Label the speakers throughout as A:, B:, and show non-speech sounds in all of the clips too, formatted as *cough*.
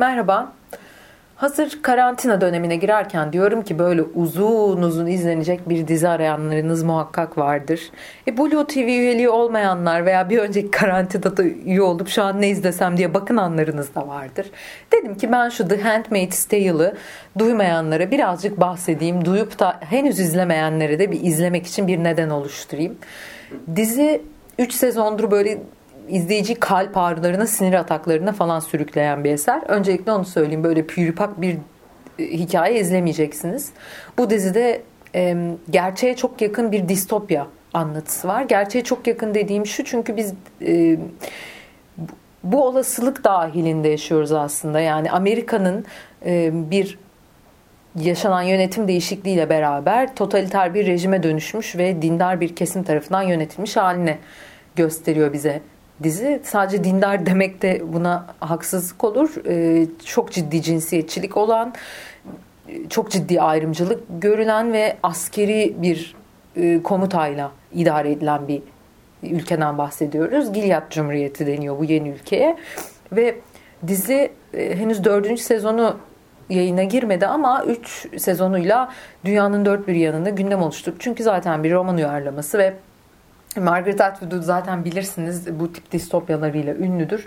A: Merhaba. Hazır karantina dönemine girerken diyorum ki böyle uzun uzun izlenecek bir dizi arayanlarınız muhakkak vardır. E Blue TV üyeliği olmayanlar veya bir önceki *laughs* karantinada üye olup şu an ne izlesem diye bakınanlarınız da vardır. Dedim ki ben şu The Handmaid's Tale'ı duymayanlara birazcık bahsedeyim. Duyup da henüz izlemeyenlere de bir izlemek için bir neden oluşturayım. Dizi 3 sezondur böyle izleyici kalp ağrılarına, sinir ataklarına falan sürükleyen bir eser. Öncelikle onu söyleyeyim. Böyle pürüpak bir e, hikaye izlemeyeceksiniz. Bu dizide e, gerçeğe çok yakın bir distopya anlatısı var. Gerçeğe çok yakın dediğim şu çünkü biz e, bu olasılık dahilinde yaşıyoruz aslında. Yani Amerika'nın e, bir yaşanan yönetim değişikliğiyle beraber totaliter bir rejime dönüşmüş ve dindar bir kesim tarafından yönetilmiş haline gösteriyor bize dizi. Sadece dindar demek de buna haksızlık olur. Ee, çok ciddi cinsiyetçilik olan, çok ciddi ayrımcılık görülen ve askeri bir e, komutayla idare edilen bir ülkeden bahsediyoruz. Gilead Cumhuriyeti deniyor bu yeni ülkeye. Ve dizi e, henüz dördüncü sezonu yayına girmedi ama 3 sezonuyla dünyanın dört bir yanında gündem oluşturdu. Çünkü zaten bir roman uyarlaması ve Margaret Atwood'u zaten bilirsiniz bu tip distopyalarıyla ünlüdür.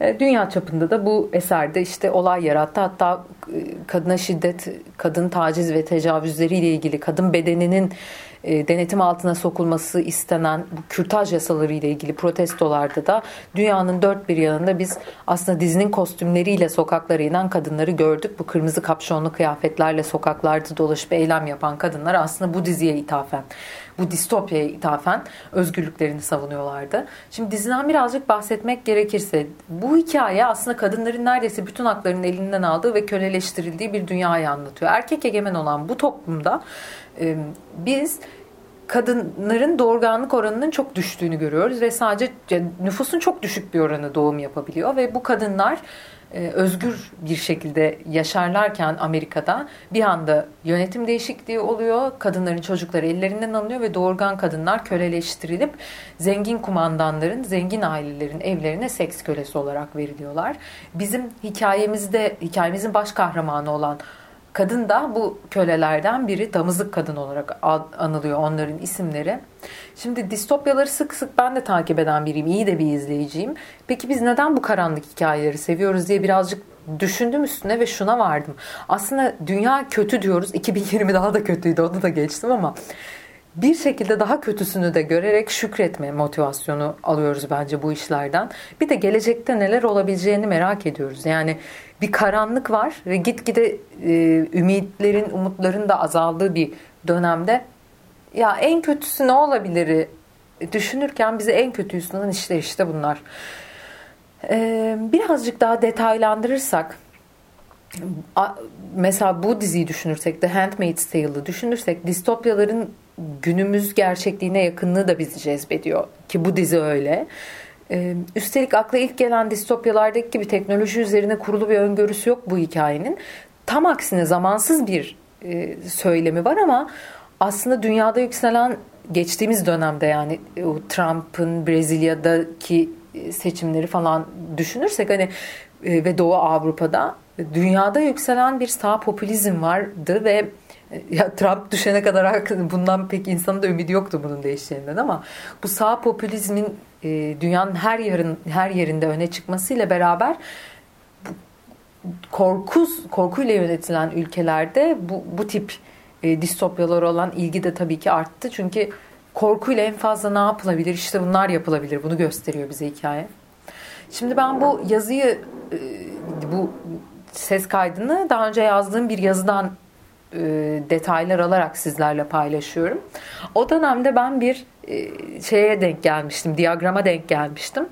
A: E, dünya çapında da bu eserde işte olay yarattı. Hatta e, kadına şiddet, kadın taciz ve tecavüzleriyle ilgili kadın bedeninin e, denetim altına sokulması istenen bu kürtaj yasaları ile ilgili protestolarda da dünyanın dört bir yanında biz aslında dizinin kostümleriyle sokaklara inen kadınları gördük. Bu kırmızı kapşonlu kıyafetlerle sokaklarda dolaşıp eylem yapan kadınlar aslında bu diziye ithafen bu distopyaya ithafen özgürlüklerini savunuyorlardı. Şimdi diziden birazcık bahsetmek gerekirse bu hikaye aslında kadınların neredeyse bütün haklarının elinden aldığı ve köleleştirildiği bir dünyayı anlatıyor. Erkek egemen olan bu toplumda biz kadınların doğurganlık oranının çok düştüğünü görüyoruz ve sadece nüfusun çok düşük bir oranı doğum yapabiliyor ve bu kadınlar e, özgür bir şekilde yaşarlarken Amerika'da bir anda yönetim değişikliği oluyor. Kadınların çocukları ellerinden alınıyor ve doğurgan kadınlar köleleştirilip zengin kumandanların, zengin ailelerin evlerine seks kölesi olarak veriliyorlar. Bizim hikayemizde, hikayemizin baş kahramanı olan Kadın da bu kölelerden biri damızlık kadın olarak anılıyor onların isimleri. Şimdi distopyaları sık sık ben de takip eden biriyim. iyi de bir izleyiciyim. Peki biz neden bu karanlık hikayeleri seviyoruz diye birazcık düşündüm üstüne ve şuna vardım. Aslında dünya kötü diyoruz. 2020 daha da kötüydü onu da geçtim ama bir şekilde daha kötüsünü de görerek şükretme motivasyonu alıyoruz bence bu işlerden. Bir de gelecekte neler olabileceğini merak ediyoruz. Yani bir karanlık var ve gitgide e, ümitlerin, umutların da azaldığı bir dönemde ya en kötüsü ne olabilir düşünürken bize en kötüyü sunan işler işte bunlar. Ee, birazcık daha detaylandırırsak mesela bu diziyi düşünürsek The Handmaid's Tale'ı düşünürsek distopyaların günümüz gerçekliğine yakınlığı da bizi cezbediyor ki bu dizi öyle. Ee, üstelik akla ilk gelen distopyalardaki gibi teknoloji üzerine kurulu bir öngörüsü yok bu hikayenin. Tam aksine zamansız bir e, söylemi var ama aslında dünyada yükselen geçtiğimiz dönemde yani Trump'ın Brezilya'daki seçimleri falan düşünürsek hani e, ve Doğu Avrupa'da dünyada yükselen bir sağ popülizm vardı ve ya Trump düşene kadar bundan pek insanın da ümidi yoktu bunun değişeceğinden ama bu sağ popülizmin e, dünyanın her yerin her yerinde öne çıkmasıyla beraber korku korkuyla yönetilen ülkelerde bu bu tip e, distopyalar olan ilgi de tabii ki arttı. Çünkü korkuyla en fazla ne yapılabilir? İşte bunlar yapılabilir. Bunu gösteriyor bize hikaye. Şimdi ben bu yazıyı e, bu ses kaydını daha önce yazdığım bir yazıdan e, detaylar alarak sizlerle paylaşıyorum. O dönemde ben bir e, şeye denk gelmiştim, diyagrama denk gelmiştim.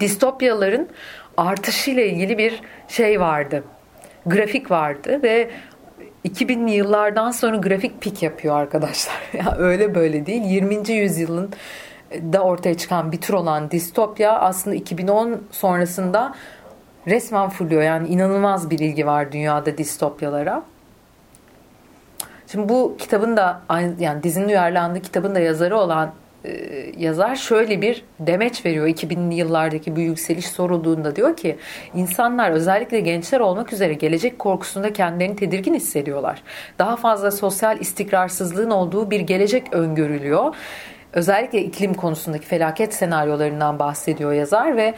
A: Distopyaların artışıyla ilgili bir şey vardı. Grafik vardı ve 2000'li yıllardan sonra grafik pik yapıyor arkadaşlar. *laughs* ya öyle böyle değil. 20. yüzyılın da ortaya çıkan bir tür olan distopya aslında 2010 sonrasında resmen fırlıyor. Yani inanılmaz bir ilgi var dünyada distopyalara. Şimdi bu kitabın da yani dizinin uyarlandığı kitabın da yazarı olan e, yazar şöyle bir demeç veriyor 2000'li yıllardaki bu yükseliş sorulduğunda diyor ki insanlar özellikle gençler olmak üzere gelecek korkusunda kendilerini tedirgin hissediyorlar. Daha fazla sosyal istikrarsızlığın olduğu bir gelecek öngörülüyor. Özellikle iklim konusundaki felaket senaryolarından bahsediyor yazar ve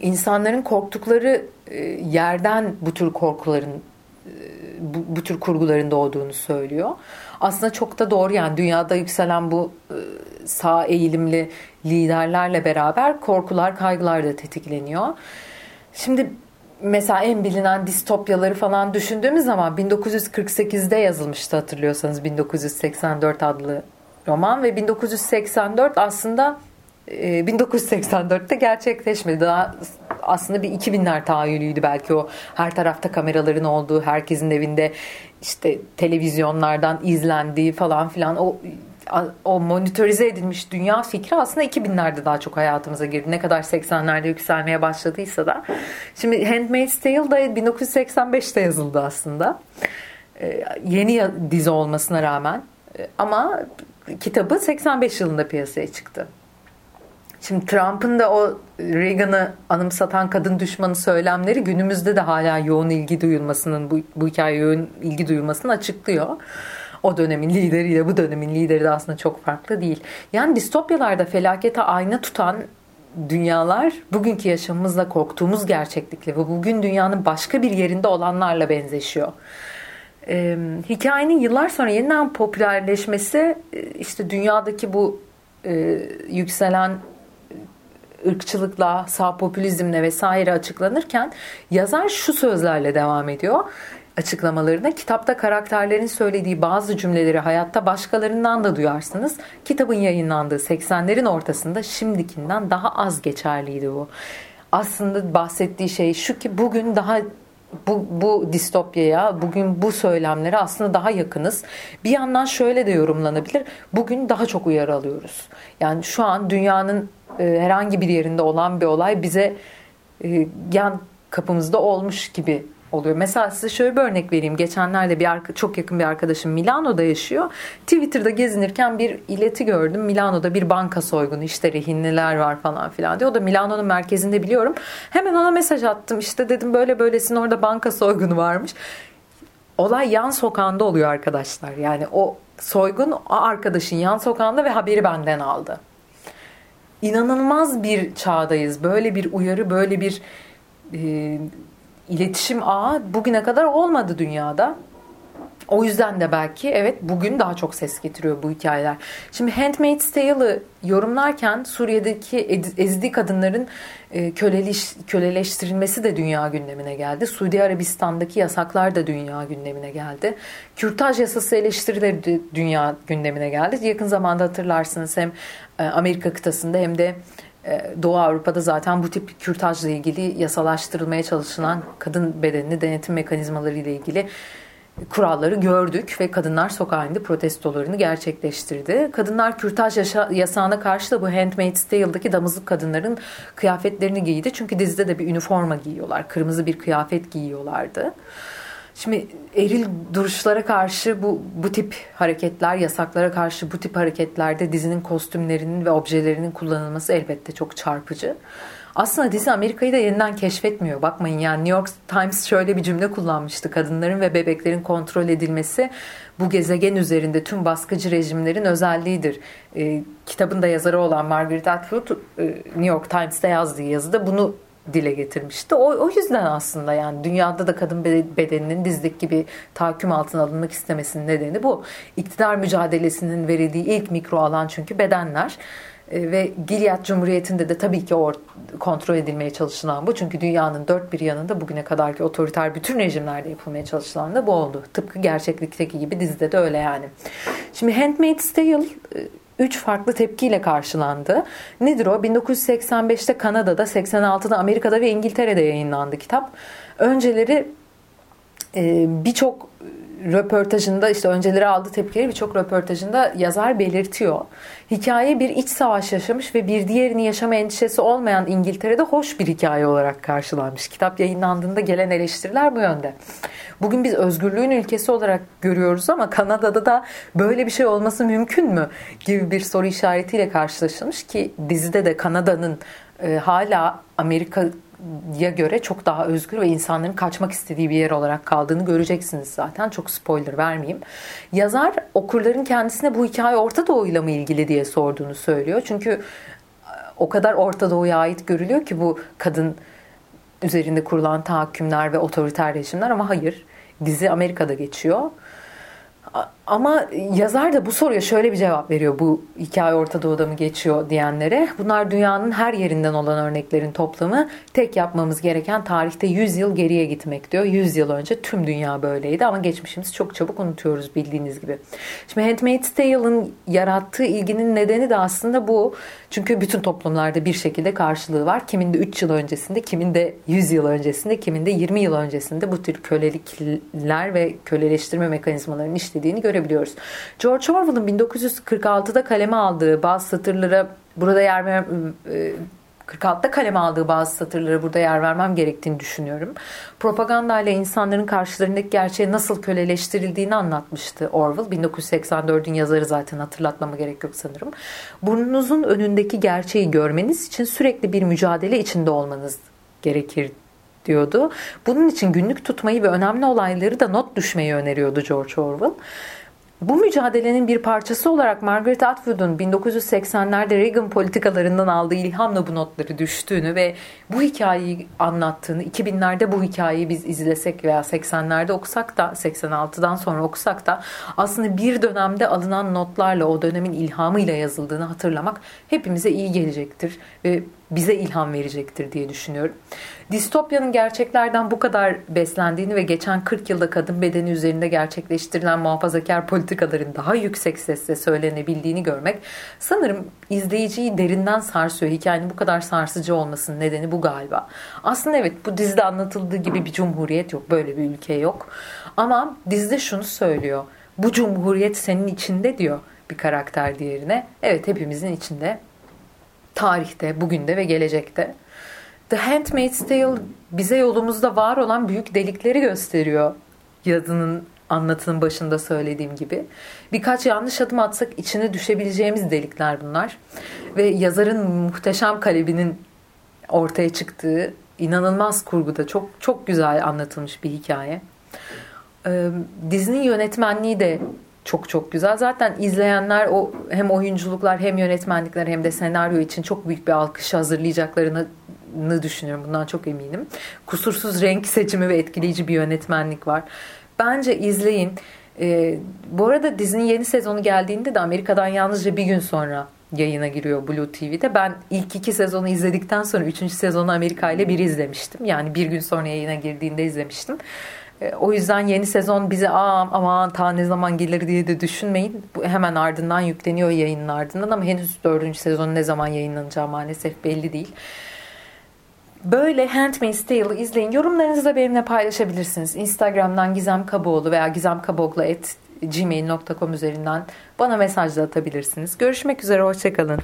A: insanların korktukları e, yerden bu tür korkuların e, bu, bu tür kurguların doğduğunu söylüyor. Aslında çok da doğru yani dünyada yükselen bu e, sağ eğilimli liderlerle beraber korkular, kaygılar da tetikleniyor. Şimdi mesela en bilinen distopyaları falan düşündüğümüz zaman 1948'de yazılmıştı hatırlıyorsanız 1984 adlı roman ve 1984 aslında 1984'te gerçekleşmedi. Daha aslında bir 2000'ler tahayyülüydü belki o her tarafta kameraların olduğu, herkesin evinde işte televizyonlardan izlendiği falan filan o o monitörize edilmiş dünya fikri aslında 2000'lerde daha çok hayatımıza girdi. Ne kadar 80'lerde yükselmeye başladıysa da. Şimdi Handmaid's Tale da 1985'te yazıldı aslında. Ee, yeni dizi olmasına rağmen. Ee, ama kitabı 85 yılında piyasaya çıktı. Şimdi Trump'ın da o Reagan'ı anımsatan kadın düşmanı söylemleri günümüzde de hala yoğun ilgi duyulmasının bu, bu hikaye yoğun ilgi duyulmasını açıklıyor. O dönemin lideriyle bu dönemin lideri de aslında çok farklı değil. Yani distopyalarda felakete ayna tutan dünyalar bugünkü yaşamımızla korktuğumuz gerçeklikle ve bugün dünyanın başka bir yerinde olanlarla benzeşiyor. Ee, hikayenin yıllar sonra yeniden popülerleşmesi işte dünyadaki bu e, yükselen ırkçılıkla, sağ popülizmle vesaire açıklanırken yazar şu sözlerle devam ediyor açıklamalarına. Kitapta karakterlerin söylediği bazı cümleleri hayatta başkalarından da duyarsınız. Kitabın yayınlandığı 80'lerin ortasında şimdikinden daha az geçerliydi bu. Aslında bahsettiği şey şu ki bugün daha bu, bu distopyaya, bugün bu söylemlere aslında daha yakınız. Bir yandan şöyle de yorumlanabilir. Bugün daha çok uyarı alıyoruz. Yani şu an dünyanın e, herhangi bir yerinde olan bir olay bize e, yan kapımızda olmuş gibi oluyor. Mesela size şöyle bir örnek vereyim. Geçenlerde bir çok yakın bir arkadaşım Milano'da yaşıyor. Twitter'da gezinirken bir ileti gördüm. Milano'da bir banka soygunu işte rehinliler var falan filan diyor. O da Milano'nun merkezinde biliyorum. Hemen ona mesaj attım. İşte dedim böyle böylesin orada banka soygunu varmış. Olay yan sokağında oluyor arkadaşlar. Yani o soygun arkadaşın yan sokağında ve haberi benden aldı inanılmaz bir çağdayız. Böyle bir uyarı, böyle bir e, iletişim ağı bugüne kadar olmadı dünyada. O yüzden de belki evet bugün daha çok ses getiriyor bu hikayeler. Şimdi Handmaid's Tale'ı yorumlarken Suriye'deki ezdi kadınların e, köleliş, köleleştirilmesi de dünya gündemine geldi. Suudi Arabistan'daki yasaklar da dünya gündemine geldi. Kürtaj yasası eleştirileri de dünya gündemine geldi. Yakın zamanda hatırlarsınız hem e, Amerika kıtasında hem de e, Doğu Avrupa'da zaten bu tip kürtajla ilgili yasalaştırılmaya çalışılan kadın bedenini denetim mekanizmaları ile ilgili kuralları gördük ve kadınlar sokağa indi protestolarını gerçekleştirdi. Kadınlar kürtaj yasağına karşı da bu Handmaid's Tale'daki damızlık kadınların kıyafetlerini giydi. Çünkü dizide de bir üniforma giyiyorlar. Kırmızı bir kıyafet giyiyorlardı. Şimdi eril duruşlara karşı bu, bu tip hareketler, yasaklara karşı bu tip hareketlerde dizinin kostümlerinin ve objelerinin kullanılması elbette çok çarpıcı. Aslında dizi Amerika'yı da yeniden keşfetmiyor. Bakmayın yani New York Times şöyle bir cümle kullanmıştı. Kadınların ve bebeklerin kontrol edilmesi bu gezegen üzerinde tüm baskıcı rejimlerin özelliğidir. E, kitabın da yazarı olan Margaret Atwood e, New York Times'ta yazdığı yazıda bunu dile getirmişti. O, o yüzden aslında yani dünyada da kadın bedeninin dizdeki gibi tahakküm altına alınmak istemesinin nedeni bu. İktidar mücadelesinin verildiği ilk mikro alan çünkü bedenler. E, ve Gilead Cumhuriyeti'nde de tabii ki o kontrol edilmeye çalışılan bu. Çünkü dünyanın dört bir yanında bugüne kadarki otoriter bütün rejimlerde yapılmaya çalışılan da bu oldu. Tıpkı gerçeklikteki gibi dizide de öyle yani. Şimdi Handmaid's Tale e, üç farklı tepkiyle karşılandı. Nedir o? 1985'te Kanada'da, 86'da Amerika'da ve İngiltere'de yayınlandı kitap. Önceleri e, birçok röportajında işte önceleri aldığı tepkileri birçok röportajında yazar belirtiyor. Hikaye bir iç savaş yaşamış ve bir diğerini yaşama endişesi olmayan İngiltere'de hoş bir hikaye olarak karşılanmış. Kitap yayınlandığında gelen eleştiriler bu yönde. Bugün biz özgürlüğün ülkesi olarak görüyoruz ama Kanada'da da böyle bir şey olması mümkün mü gibi bir soru işaretiyle karşılaşılmış ki dizide de Kanada'nın e, hala Amerika ya göre çok daha özgür ve insanların kaçmak istediği bir yer olarak kaldığını göreceksiniz zaten. Çok spoiler vermeyeyim. Yazar okurların kendisine bu hikaye Orta Doğu'yla mı ilgili diye sorduğunu söylüyor. Çünkü e, o kadar Orta Doğu'ya ait görülüyor ki bu kadın üzerinde kurulan tahakkümler ve otoriter rejimler ama hayır. Dizi Amerika'da geçiyor. Ama yazar da bu soruya şöyle bir cevap veriyor bu hikaye Orta Doğu'da mı geçiyor diyenlere. Bunlar dünyanın her yerinden olan örneklerin toplamı. Tek yapmamız gereken tarihte 100 yıl geriye gitmek diyor. 100 yıl önce tüm dünya böyleydi ama geçmişimizi çok çabuk unutuyoruz bildiğiniz gibi. Şimdi Handmaid's Tale'ın yarattığı ilginin nedeni de aslında bu. Çünkü bütün toplumlarda bir şekilde karşılığı var. Kiminde 3 yıl öncesinde, kiminde 100 yıl öncesinde, kiminde 20 yıl öncesinde bu tür kölelikler ve köleleştirme mekanizmalarının işlediğini görebiliyoruz. George Orwell'ın 1946'da kaleme aldığı bazı satırlara burada yer ver, 46'da kaleme aldığı bazı satırlara burada yer vermem gerektiğini düşünüyorum. Propaganda ile insanların karşılarındaki gerçeğe nasıl köleleştirildiğini anlatmıştı Orwell. 1984'ün yazarı zaten hatırlatmama gerek yok sanırım. Burnunuzun önündeki gerçeği görmeniz için sürekli bir mücadele içinde olmanız gerekir diyordu. Bunun için günlük tutmayı ve önemli olayları da not düşmeyi öneriyordu George Orwell. Bu mücadelenin bir parçası olarak Margaret Atwood'un 1980'lerde Reagan politikalarından aldığı ilhamla bu notları düştüğünü ve bu hikayeyi anlattığını, 2000'lerde bu hikayeyi biz izlesek veya 80'lerde okusak da, 86'dan sonra okusak da aslında bir dönemde alınan notlarla o dönemin ilhamıyla yazıldığını hatırlamak hepimize iyi gelecektir. Ve bize ilham verecektir diye düşünüyorum. Distopyanın gerçeklerden bu kadar beslendiğini ve geçen 40 yılda kadın bedeni üzerinde gerçekleştirilen muhafazakar politikaların daha yüksek sesle söylenebildiğini görmek sanırım izleyiciyi derinden sarsıyor. Hikayenin bu kadar sarsıcı olmasının nedeni bu galiba. Aslında evet bu dizide anlatıldığı gibi bir cumhuriyet yok. Böyle bir ülke yok. Ama dizide şunu söylüyor. Bu cumhuriyet senin içinde diyor bir karakter diğerine. Evet hepimizin içinde tarihte, bugünde ve gelecekte. The Handmaid's Tale bize yolumuzda var olan büyük delikleri gösteriyor. Yazının anlatının başında söylediğim gibi. Birkaç yanlış adım atsak içine düşebileceğimiz delikler bunlar. Ve yazarın muhteşem kalebinin ortaya çıktığı inanılmaz kurguda çok çok güzel anlatılmış bir hikaye. Ee, Disney yönetmenliği de çok çok güzel. Zaten izleyenler o hem oyunculuklar hem yönetmenlikler hem de senaryo için çok büyük bir alkış hazırlayacaklarını düşünüyorum. Bundan çok eminim. Kusursuz renk seçimi ve etkileyici bir yönetmenlik var. Bence izleyin. Ee, bu arada dizinin yeni sezonu geldiğinde de Amerika'dan yalnızca bir gün sonra yayına giriyor Blue TV'de. Ben ilk iki sezonu izledikten sonra üçüncü sezonu Amerika ile bir izlemiştim. Yani bir gün sonra yayına girdiğinde izlemiştim. E, o yüzden yeni sezon bize Aa, aman ta ne zaman gelir diye de düşünmeyin. Bu hemen ardından yükleniyor yayının ardından ama henüz dördüncü sezon ne zaman yayınlanacağı maalesef belli değil. Böyle Handmaid's Tale'ı izleyin. Yorumlarınızı da benimle paylaşabilirsiniz. Instagram'dan Gizem Kaboğlu veya Gizem Kabogla gmail.com üzerinden bana mesaj da atabilirsiniz. Görüşmek üzere, hoşçakalın.